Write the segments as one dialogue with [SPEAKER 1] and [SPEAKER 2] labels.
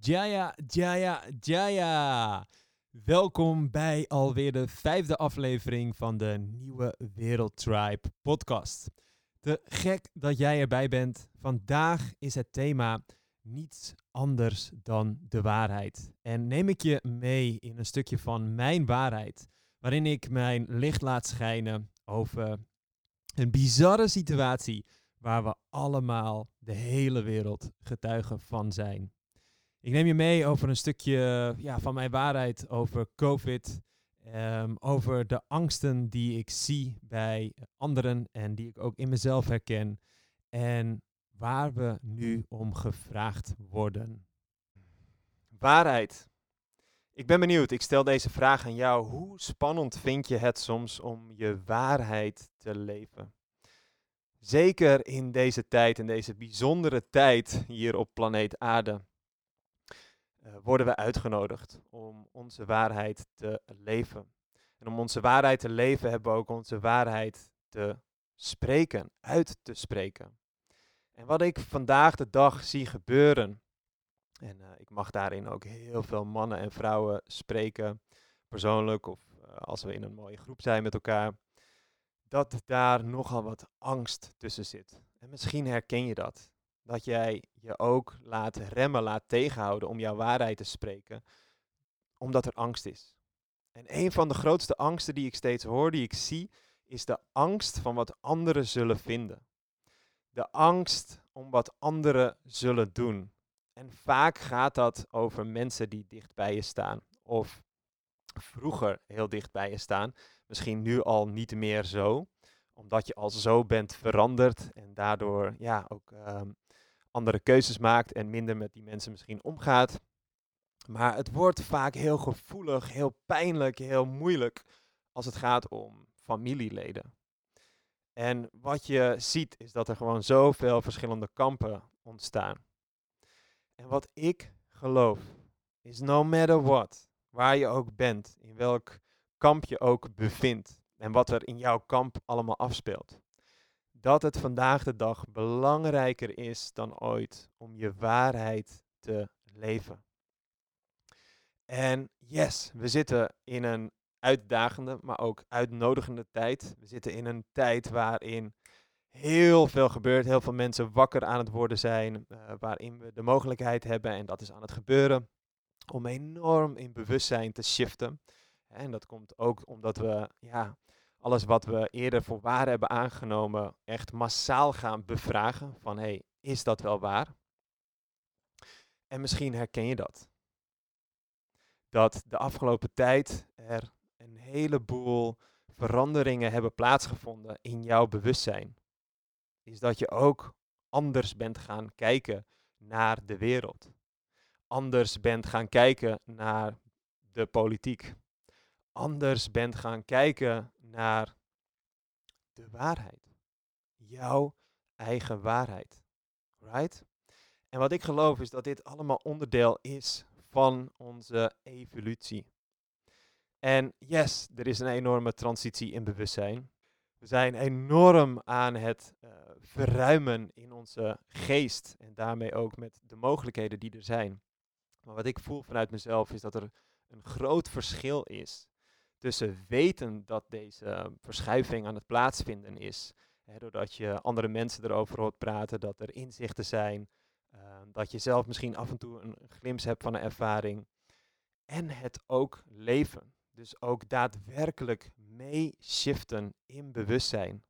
[SPEAKER 1] Jaya, Jaya, Jaya. Welkom bij alweer de vijfde aflevering van de Nieuwe Wereld Tribe podcast. Te gek dat jij erbij bent. Vandaag is het thema niets anders dan de waarheid. En neem ik je mee in een stukje van mijn waarheid, waarin ik mijn licht laat schijnen over een bizarre situatie waar we allemaal de hele wereld getuigen van zijn. Ik neem je mee over een stukje ja, van mijn waarheid over COVID. ehm, over de angsten die ik zie bij anderen en die ik ook in mezelf herken. En waar we nu om gevraagd worden. Waarheid. Ik ben benieuwd, ik stel deze vraag aan jou. Hoe spannend vind je het soms om je waarheid te leven? Zeker in deze tijd, in deze bijzondere tijd hier op planeet Aarde, eh, worden we uitgenodigd om onze waarheid te leven. En om onze waarheid te leven hebben we ook onze waarheid te spreken, uit te spreken. En wat ik vandaag de dag zie gebeuren, en eh, ik mag daarin ook heel veel mannen en vrouwen spreken, persoonlijk of eh, als we in een mooie groep zijn met elkaar, dat daar nogal wat angst tussen zit. En misschien herken je dat. Dat jij je ook laat remmen, laat tegenhouden om jouw waarheid te spreken, omdat er angst is. En een van de grootste angsten die ik steeds hoor, die ik zie, is de angst van wat anderen zullen vinden. De angst om wat anderen zullen doen. En vaak gaat dat over mensen die dicht bij je staan. Of vroeger heel dicht bij je staan. Misschien nu al niet meer zo. Omdat je al zo bent veranderd en daardoor ja, ook ehm, andere keuzes maakt en minder met die mensen misschien omgaat. Maar het wordt vaak heel gevoelig, heel pijnlijk, heel moeilijk als het gaat om familieleden. En wat je ziet is dat er gewoon zoveel verschillende kampen ontstaan. En wat ik geloof is no matter what, waar je ook bent, in welk kamp je ook bevindt en wat er in jouw kamp allemaal afspeelt, dat het vandaag de dag belangrijker is dan ooit om je waarheid te leven. En yes, we zitten in een uitdagende, maar ook uitnodigende tijd. We zitten in een tijd waarin heel veel gebeurt, heel veel mensen wakker aan het worden zijn, uh, waarin we de mogelijkheid hebben, en dat is aan het gebeuren, om enorm in bewustzijn te shiften. En dat komt ook omdat we ja, alles wat we eerder voor waar hebben aangenomen, echt massaal gaan bevragen van hey, is dat wel waar? En misschien herken je dat. Dat de afgelopen tijd er een heleboel veranderingen hebben plaatsgevonden in jouw bewustzijn. Is dat je ook anders bent gaan kijken naar de wereld. Anders bent gaan kijken naar de politiek. Anders bent gaan kijken naar de waarheid. Jouw eigen waarheid. Right? En wat ik geloof is dat dit allemaal onderdeel is van onze evolutie. En yes, er is een enorme transitie in bewustzijn. We zijn enorm aan het uh, verruimen in onze geest en daarmee ook met de mogelijkheden die er zijn. Maar wat ik voel vanuit mezelf is dat er een groot verschil is tussen weten dat deze verschuiving aan het plaatsvinden is. Hè, doordat je andere mensen erover hoort praten, dat er inzichten zijn, uh, dat je zelf misschien af en toe een glimp hebt van een ervaring. En het ook leven. Dus ook daadwerkelijk meeshiften in bewustzijn.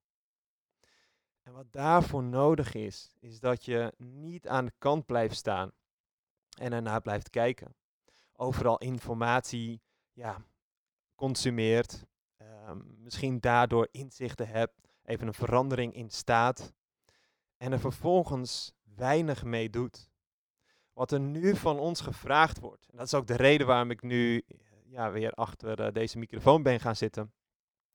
[SPEAKER 1] En wat daarvoor nodig is, is dat je niet aan de kant blijft staan en ernaar blijft kijken. Overal informatie ja, consumeert, um, misschien daardoor inzichten hebt, even een verandering in staat en er vervolgens weinig mee doet. Wat er nu van ons gevraagd wordt, en dat is ook de reden waarom ik nu ja, weer achter uh, deze microfoon ben gaan zitten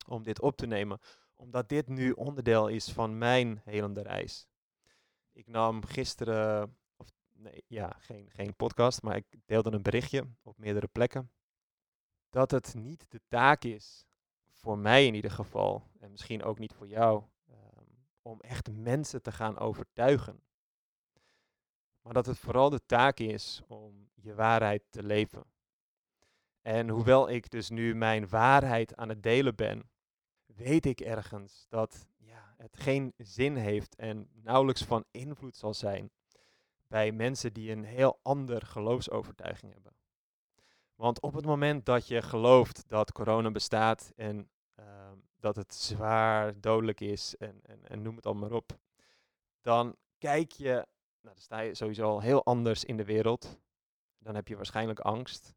[SPEAKER 1] om dit op te nemen, omdat dit nu onderdeel is van mijn helende reis. Ik nam gisteren, of nee, ja, geen, geen podcast, maar ik deelde een berichtje op meerdere plekken. Dat het niet de taak is, voor mij in ieder geval, en misschien ook niet voor jou, um, om echt mensen te gaan overtuigen. Maar dat het vooral de taak is om je waarheid te leven. En hoewel ik dus nu mijn waarheid aan het delen ben, weet ik ergens dat ja, het geen zin heeft en nauwelijks van invloed zal zijn bij mensen die een heel ander geloofsovertuiging hebben. Want op het moment dat je gelooft dat corona bestaat en ehm, dat het zwaar dodelijk is en, en, en noem het allemaal maar op, dan kijk je, nou, dan sta je sowieso al heel anders in de wereld. Dan heb je waarschijnlijk angst.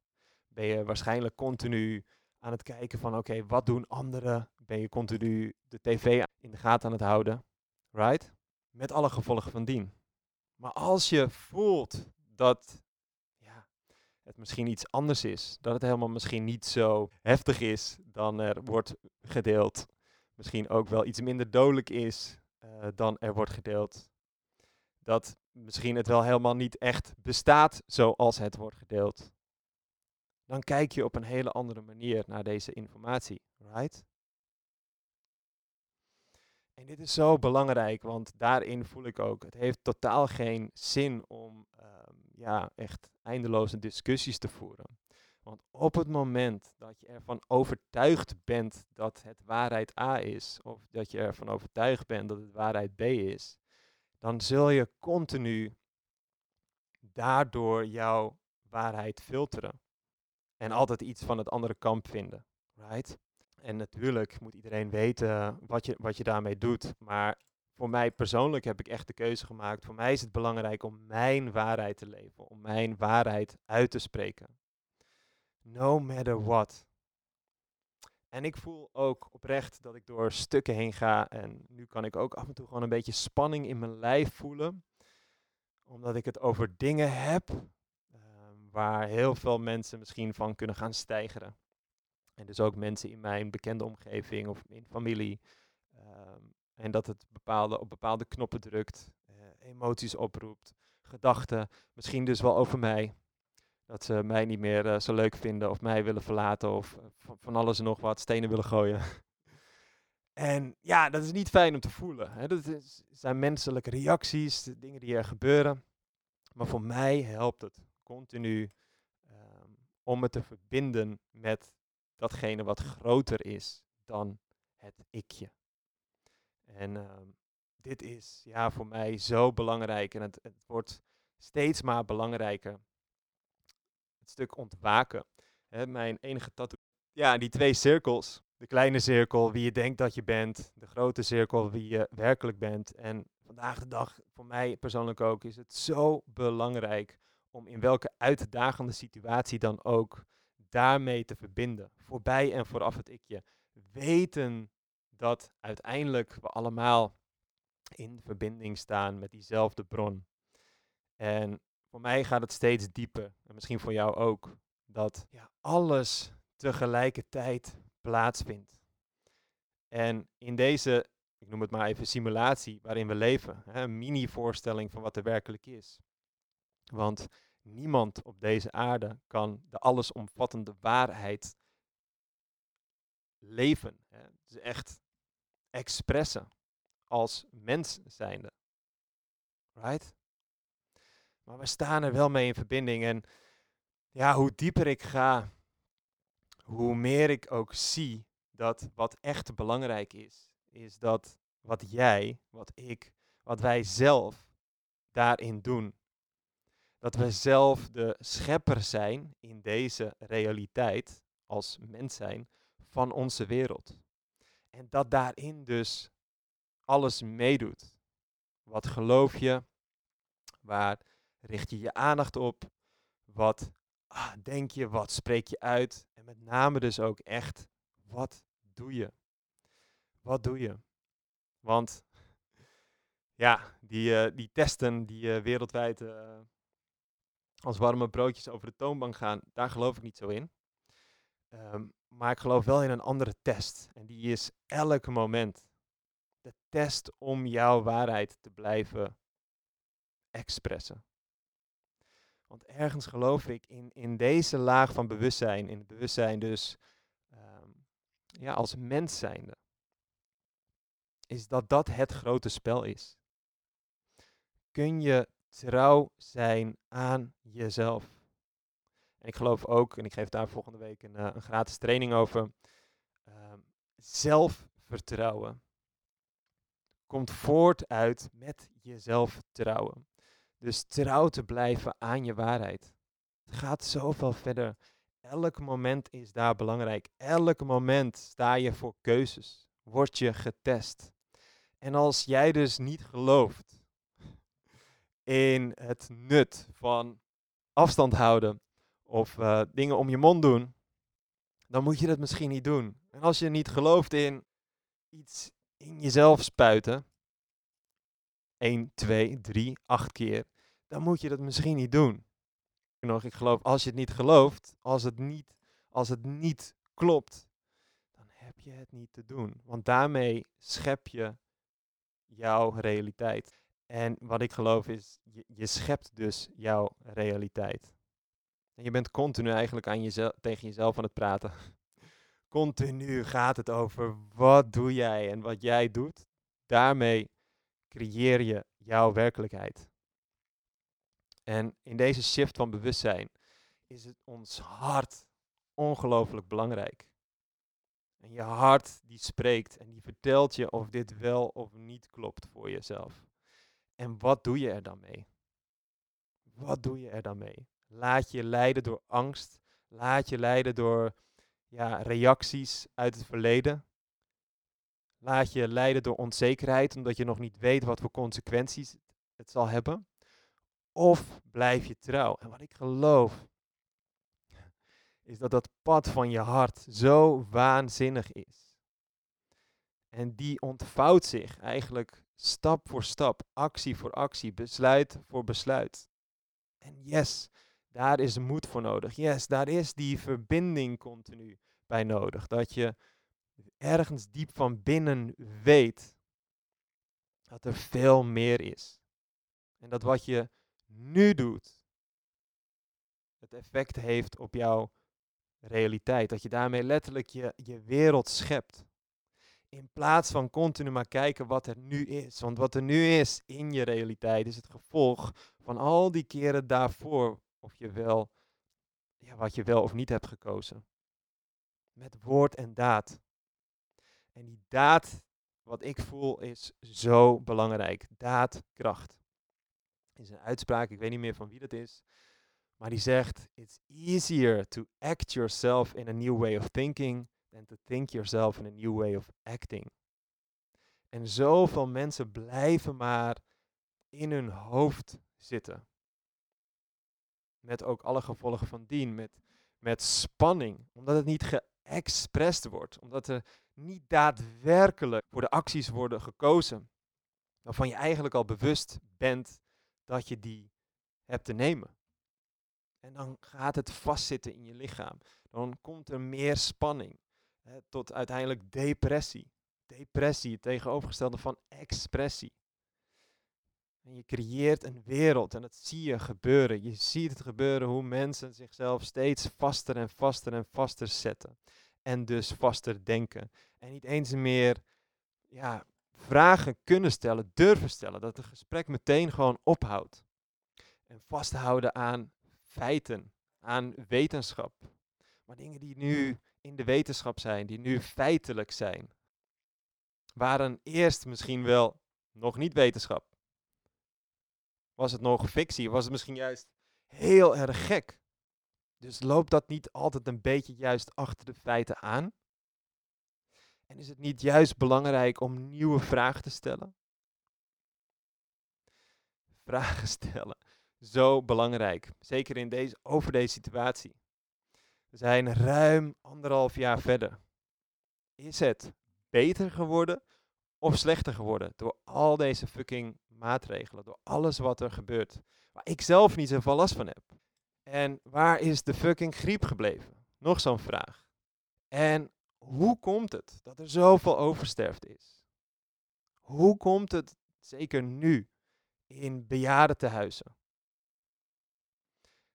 [SPEAKER 1] Ben je waarschijnlijk continu aan het kijken van oké, wat doen anderen? Ben je continu de tv in de gaten aan het houden? Right? Met alle gevolgen van dien. Maar als je voelt dat het misschien iets anders is, dat het helemaal misschien niet zo heftig is dan er wordt gedeeld, misschien ook wel iets minder dodelijk is uh, dan er wordt gedeeld, dat misschien het wel helemaal niet echt bestaat zoals het wordt gedeeld, dan kijk je op een hele andere manier naar deze informatie, right? En dit is zo belangrijk, want daarin voel ik ook, het heeft totaal geen zin om um, ja, echt eindeloze discussies te voeren. Want op het moment dat je ervan overtuigd bent dat het waarheid A is, of dat je ervan overtuigd bent dat het waarheid B is, dan zul je continu daardoor jouw waarheid filteren. En altijd iets van het andere kamp vinden. Right? En natuurlijk moet iedereen weten wat je, wat je daarmee doet. Maar voor mij persoonlijk heb ik echt de keuze gemaakt. Voor mij is het belangrijk om mijn waarheid te leven. Om mijn waarheid uit te spreken. No matter what. En ik voel ook oprecht dat ik door stukken heen ga. En nu kan ik ook af en toe gewoon een beetje spanning in mijn lijf voelen. Omdat ik het over dingen heb ehm, waar heel veel mensen misschien van kunnen gaan stijgeren. En dus ook mensen in mijn bekende omgeving of in familie. Ehm, en dat het bepaalde, op bepaalde knoppen drukt, uh, emoties oproept, gedachten, misschien dus wel over mij. Dat ze mij niet meer uh, zo leuk vinden of mij willen verlaten of uh, van alles en nog wat, stenen willen gooien. en ja, dat is niet fijn om te voelen. Hè. Dat zijn menselijke reacties, dingen die er gebeuren. Maar voor mij helpt het continu um, om me te verbinden met datgene wat groter is dan het ikje. En uh, dit is ja, voor mij zo belangrijk en het, het wordt steeds maar belangrijker. Het stuk ontwaken. Hè, mijn enige tattoo. Ja, die twee cirkels. De kleine cirkel, wie je denkt dat je bent. De grote cirkel, wie je werkelijk bent. En vandaag de dag, voor mij persoonlijk ook, is het zo belangrijk om in welke uitdagende situatie dan ook daarmee te verbinden. Voorbij en vooraf het ikje. Weten dat uiteindelijk we allemaal in verbinding staan met diezelfde bron. En voor mij gaat het steeds dieper. En misschien voor jou ook. Dat ja, alles tegelijkertijd plaatsvindt. En in deze, ik noem het maar even simulatie waarin we leven. Hè, een mini-voorstelling van wat er werkelijk is. Want Niemand op deze aarde kan de allesomvattende waarheid leven. Hè. Echt expressen als mens zijnde. Right? Maar we staan er wel mee in verbinding. En ja, hoe dieper ik ga, hoe meer ik ook zie dat wat echt belangrijk is, is dat wat jij, wat ik, wat wij zelf daarin doen dat we zelf de schepper zijn in deze realiteit als mens zijn van onze wereld. En dat daarin dus alles meedoet. Wat geloof je? Waar richt je je aandacht op? Wat ah, denk je? Wat spreek je uit? En met name dus ook echt, wat doe je? Wat doe je? Want ja, die, uh, die testen die uh, wereldwijd uh, als warme broodjes over de toonbank gaan, daar geloof ik niet zo in. Um, maar ik geloof wel in een andere test. En die is elk moment. De test om jouw waarheid te blijven expressen. Want ergens geloof ik in, in deze laag van bewustzijn, in het bewustzijn dus um, ja, als mens zijnde, is dat dat het grote spel is. Kun je trouw zijn aan jezelf. En ik geloof ook, en ik geef daar volgende week een, een gratis training over, ehm, zelfvertrouwen komt voort uit met jezelf trouwen. Dus trouw te blijven aan je waarheid. Het gaat zoveel verder. Elk moment is daar belangrijk. Elk moment sta je voor keuzes. Word je getest. En als jij dus niet gelooft in het nut van afstand houden of uh, dingen om je mond doen, dan moet je dat misschien niet doen. En als je niet gelooft in iets in jezelf spuiten, 1, 2, 3, 8 keer, dan moet je dat misschien niet doen. Nog, ik geloof, als je het niet gelooft, als het niet, als het niet klopt, dan heb je het niet te doen. Want daarmee schep je jouw realiteit. En wat ik geloof is, je, je schept dus jouw realiteit. En je bent continu eigenlijk aan tegen jezelf aan het praten. Continu gaat het over wat doe jij en wat jij doet. Daarmee creëer je jouw werkelijkheid. En in deze shift van bewustzijn is het ons hart ongelooflijk belangrijk. En je hart die spreekt en die vertelt je of dit wel of niet klopt voor jezelf. En wat doe je er dan mee? Wat doe je er dan mee? Laat je leiden door angst. Laat je leiden door ja, reacties uit het verleden. Laat je leiden door onzekerheid, omdat je nog niet weet wat voor consequenties het zal hebben. Of blijf je trouw. En wat ik geloof, is dat dat pad van je hart zo waanzinnig is. En die ontvouwt zich eigenlijk stap voor stap, actie voor actie, besluit voor besluit. En yes, daar is moed voor nodig. Yes, daar is die verbinding continu bij nodig. Dat je ergens diep van binnen weet dat er veel meer is. En dat wat je nu doet, het effect heeft op jouw realiteit. Dat je daarmee letterlijk je, je wereld schept. In plaats van continu maar kijken wat er nu is. Want wat er nu is in je realiteit is het gevolg van al die keren daarvoor. Of je wel, ja, wat je wel of niet hebt gekozen. Met woord en daad. En die daad, wat ik voel, is zo belangrijk. Daadkracht. Is een uitspraak, ik weet niet meer van wie dat is. Maar die zegt: It's easier to act yourself in a new way of thinking than to think yourself in a new way of acting. En zoveel mensen blijven maar in hun hoofd zitten. Met ook alle gevolgen van dien. Met, met spanning. Omdat het niet geëxpressed wordt. Omdat er niet daadwerkelijk voor de acties worden gekozen. Waarvan je eigenlijk al bewust bent dat je die hebt te nemen. En dan gaat het vastzitten in je lichaam. Dan komt er meer spanning. Tot uiteindelijk depressie. Depressie, het tegenovergestelde van expressie. En je creëert een wereld en dat zie je gebeuren. Je ziet het gebeuren hoe mensen zichzelf steeds vaster en vaster en vaster zetten. En dus vaster denken. En niet eens meer ja, vragen kunnen stellen, durven stellen. Dat het gesprek meteen gewoon ophoudt. En vasthouden aan feiten, aan wetenschap. Maar dingen die nu in de wetenschap zijn, die nu feitelijk zijn, waren eerst misschien wel nog niet wetenschap. Was het nog fictie? Was het misschien juist heel erg gek? Dus loopt dat niet altijd een beetje juist achter de feiten aan? En is het niet juist belangrijk om nieuwe vragen te stellen? Vragen stellen. Zo belangrijk. Zeker in deze, over deze situatie. We zijn ruim anderhalf jaar verder. Is het beter geworden of slechter geworden door al deze fucking maatregelen, door alles wat er gebeurt, waar ik zelf niet zoveel last van heb? En waar is de fucking griep gebleven? Nog zo'n vraag. En hoe komt het dat er zoveel oversterfte is? Hoe komt het, zeker nu, in bejaardentehuizen,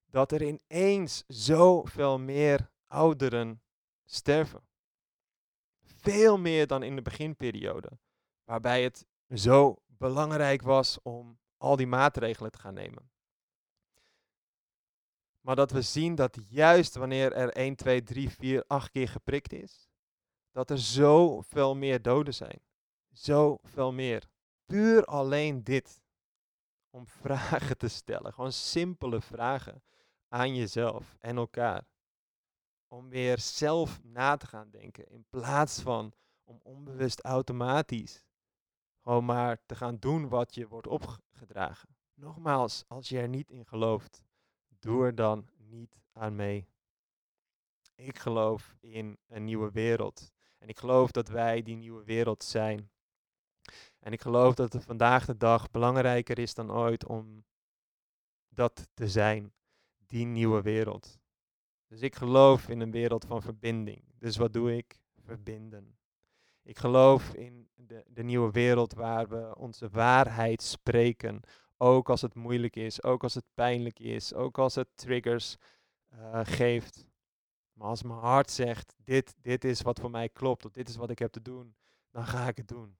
[SPEAKER 1] dat er ineens zoveel meer ouderen sterven? Veel meer dan in de beginperiode, waarbij het zo belangrijk was om al die maatregelen te gaan nemen. Maar dat we zien dat juist wanneer er 1, 2, 3, 4, 8 keer geprikt is, dat er zoveel meer doden zijn. Zoveel meer. Puur alleen dit. Om vragen te stellen. Gewoon simpele vragen aan jezelf en elkaar. Om weer zelf na te gaan denken. In plaats van om onbewust automatisch gewoon maar te gaan doen wat je wordt opgedragen. Nogmaals, als je er niet in gelooft, doe er dan niet aan mee. Ik geloof in een nieuwe wereld. En ik geloof dat wij die nieuwe wereld zijn. En ik geloof dat het vandaag de dag belangrijker is dan ooit om dat te zijn, die nieuwe wereld. Dus ik geloof in een wereld van verbinding. Dus wat doe ik? Verbinden. Ik geloof in de, de nieuwe wereld waar we onze waarheid spreken. Ook als het moeilijk is, ook als het pijnlijk is, ook als het triggers uh, geeft. Maar als mijn hart zegt, dit, dit is wat voor mij klopt, of dit is wat ik heb te doen, dan ga ik het doen.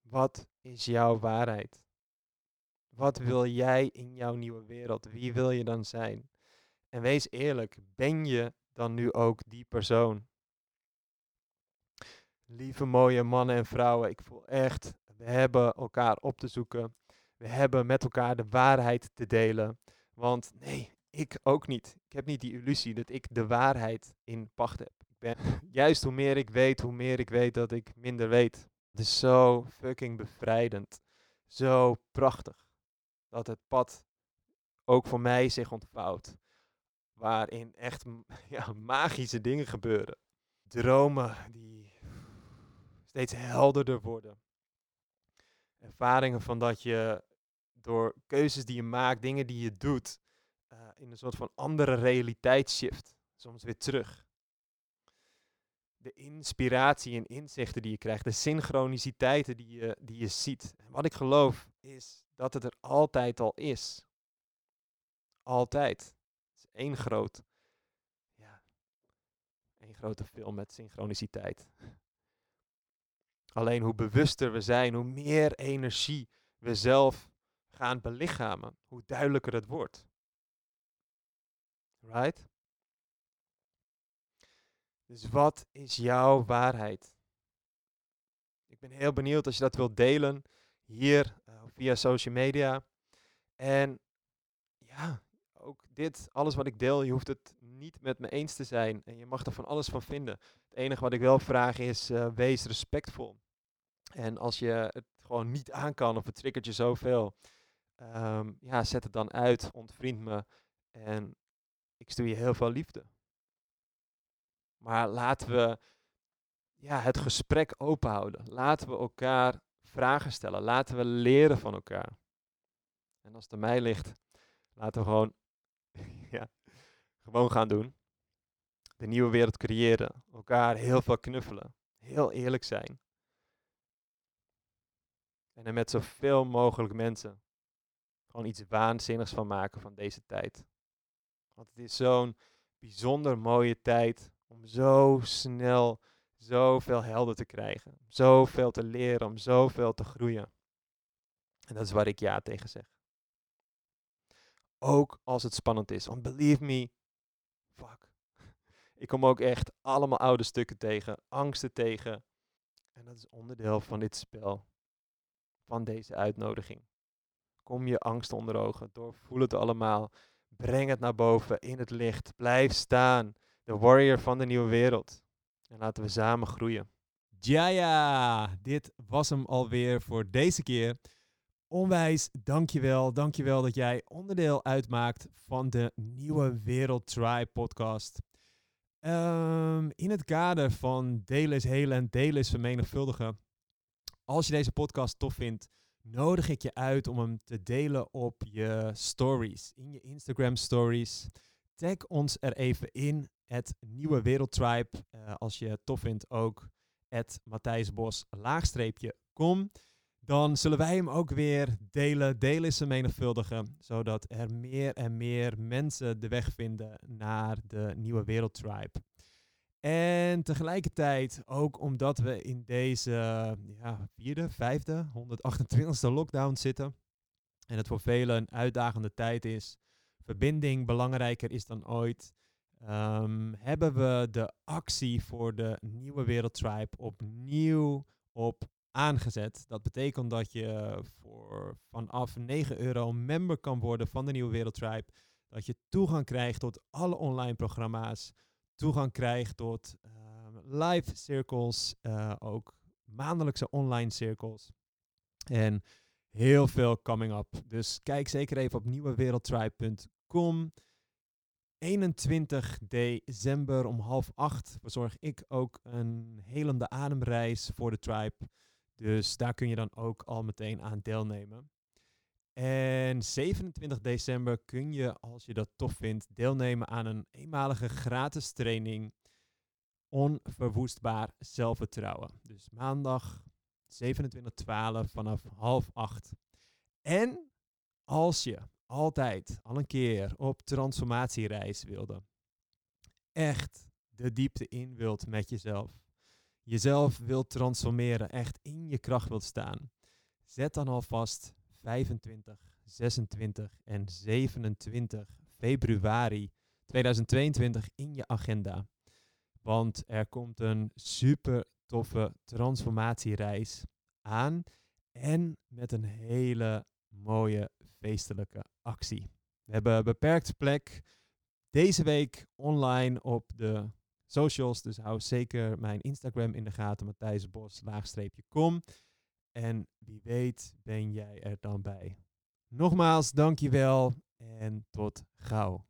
[SPEAKER 1] Wat is jouw waarheid? Wat wil jij in jouw nieuwe wereld? Wie wil je dan zijn? En wees eerlijk, ben je dan nu ook die persoon? Lieve mooie mannen en vrouwen, ik voel echt, we hebben elkaar op te zoeken. We hebben met elkaar de waarheid te delen. Want nee, ik ook niet. Ik heb niet die illusie dat ik de waarheid in pacht heb. Ik ben, juist hoe meer ik weet, hoe meer ik weet dat ik minder weet. Het is zo fucking bevrijdend. Zo prachtig. Dat het pad ook voor mij zich ontvouwt. Waarin echt ja, magische dingen gebeuren. Dromen die steeds helderder worden. Ervaringen van dat je door keuzes die je maakt, dingen die je doet, uh, in een soort van andere realiteit shift. Soms weer terug. De inspiratie en inzichten die je krijgt, de synchroniciteiten die je, die je ziet. En wat ik geloof is dat het er altijd al is. Altijd. Het is één groot, ja, één grote film met synchroniciteit. Alleen hoe bewuster we zijn, hoe meer energie we zelf gaan belichamen, hoe duidelijker het wordt. Right? Dus wat is jouw waarheid? Ik ben heel benieuwd als je dat wilt delen hier uh, via social media. En ja, ook dit, alles wat ik deel, je hoeft het niet met me eens te zijn. En je mag er van alles van vinden. Het enige wat ik wel vraag is, uh, wees respectvol. En als je het gewoon niet aan kan of het triggert je zoveel, um, ja, zet het dan uit, ontvriend me. En ik stuur je heel veel liefde. Maar laten we ja, het gesprek openhouden. Laten we elkaar vragen stellen. Laten we leren van elkaar. En als het aan mij ligt, laten we gewoon, ja, gewoon gaan doen. De nieuwe wereld creëren. Elkaar heel veel knuffelen. Heel eerlijk zijn. En er met zoveel mogelijk mensen gewoon iets waanzinnigs van maken van deze tijd. Want het is zo'n bijzonder mooie tijd om zo snel zoveel helder te krijgen. Om zoveel te leren, om zoveel te groeien. En dat is waar ik ja tegen zeg. Ook als het spannend is. Want believe me, fuck. Ik kom ook echt allemaal oude stukken tegen, angsten tegen. En dat is onderdeel van dit spel. Van deze uitnodiging. Kom je angst onder ogen, doorvoel het allemaal. Breng het naar boven in het licht. Blijf staan. De warrior van de nieuwe wereld. En laten we samen groeien.
[SPEAKER 2] Jaya, dit was hem alweer voor deze keer. Onwijs, dankjewel. Dankjewel dat jij onderdeel uitmaakt van de Nieuwe Wereld Tribe podcast. Um, in het kader van delen is helen en delen is vermenigvuldigen. Als je deze podcast tof vindt, nodig ik je uit om hem te delen op je stories, in je Instagram stories. Tag ons er even in, het Nieuwe Wereldtribe. Uh, als je het tof vindt ook, het Matthijs Bos, laagstreepje, kom. Dan zullen wij hem ook weer delen. Delen is een menigvuldige, zodat er meer en meer mensen de weg vinden naar de Nieuwe Wereldtribe. En tegelijkertijd ook omdat we in deze ja, vierde, vijfde, 128ste lockdown zitten. En het voor velen een uitdagende tijd is.
[SPEAKER 1] Verbinding belangrijker is dan ooit, ehm, hebben we de actie voor de nieuwe Wereldtribe opnieuw op aangezet. Dat betekent dat je voor vanaf 9 euro member kan worden van de nieuwe Wereldtribe. Dat je toegang krijgt tot alle online programma's. Toegang krijgt tot ehm, live cirkels, uh, ook maandelijkse online cirkels. En heel veel coming up. Dus kijk zeker even op nieuwewereldtribe.com. 21 december om half acht verzorg ik ook een helende ademreis voor de tribe. Dus daar kun je dan ook al meteen aan deelnemen. En 27 december kun je, als je dat tof vindt, deelnemen aan een eenmalige gratis training Onverwoestbaar zelfvertrouwen. Dus maandag 27.12 vanaf half acht. En als je altijd al een keer op transformatiereis wilde, echt de diepte in wilt met jezelf, jezelf wilt transformeren, echt in je kracht wilt staan, zet dan alvast 25, 26 en 27 februari 2022 in je agenda. Want er komt een super toffe transformatiereis aan. En met een hele mooie feestelijke actie. We hebben beperkt plek deze week online op de socials. Dus hou zeker mijn Instagram in de gaten, Matthijs Bos, laagstreepje kom. En wie weet ben jij er dan bij. Nogmaals, dankjewel en tot gauw.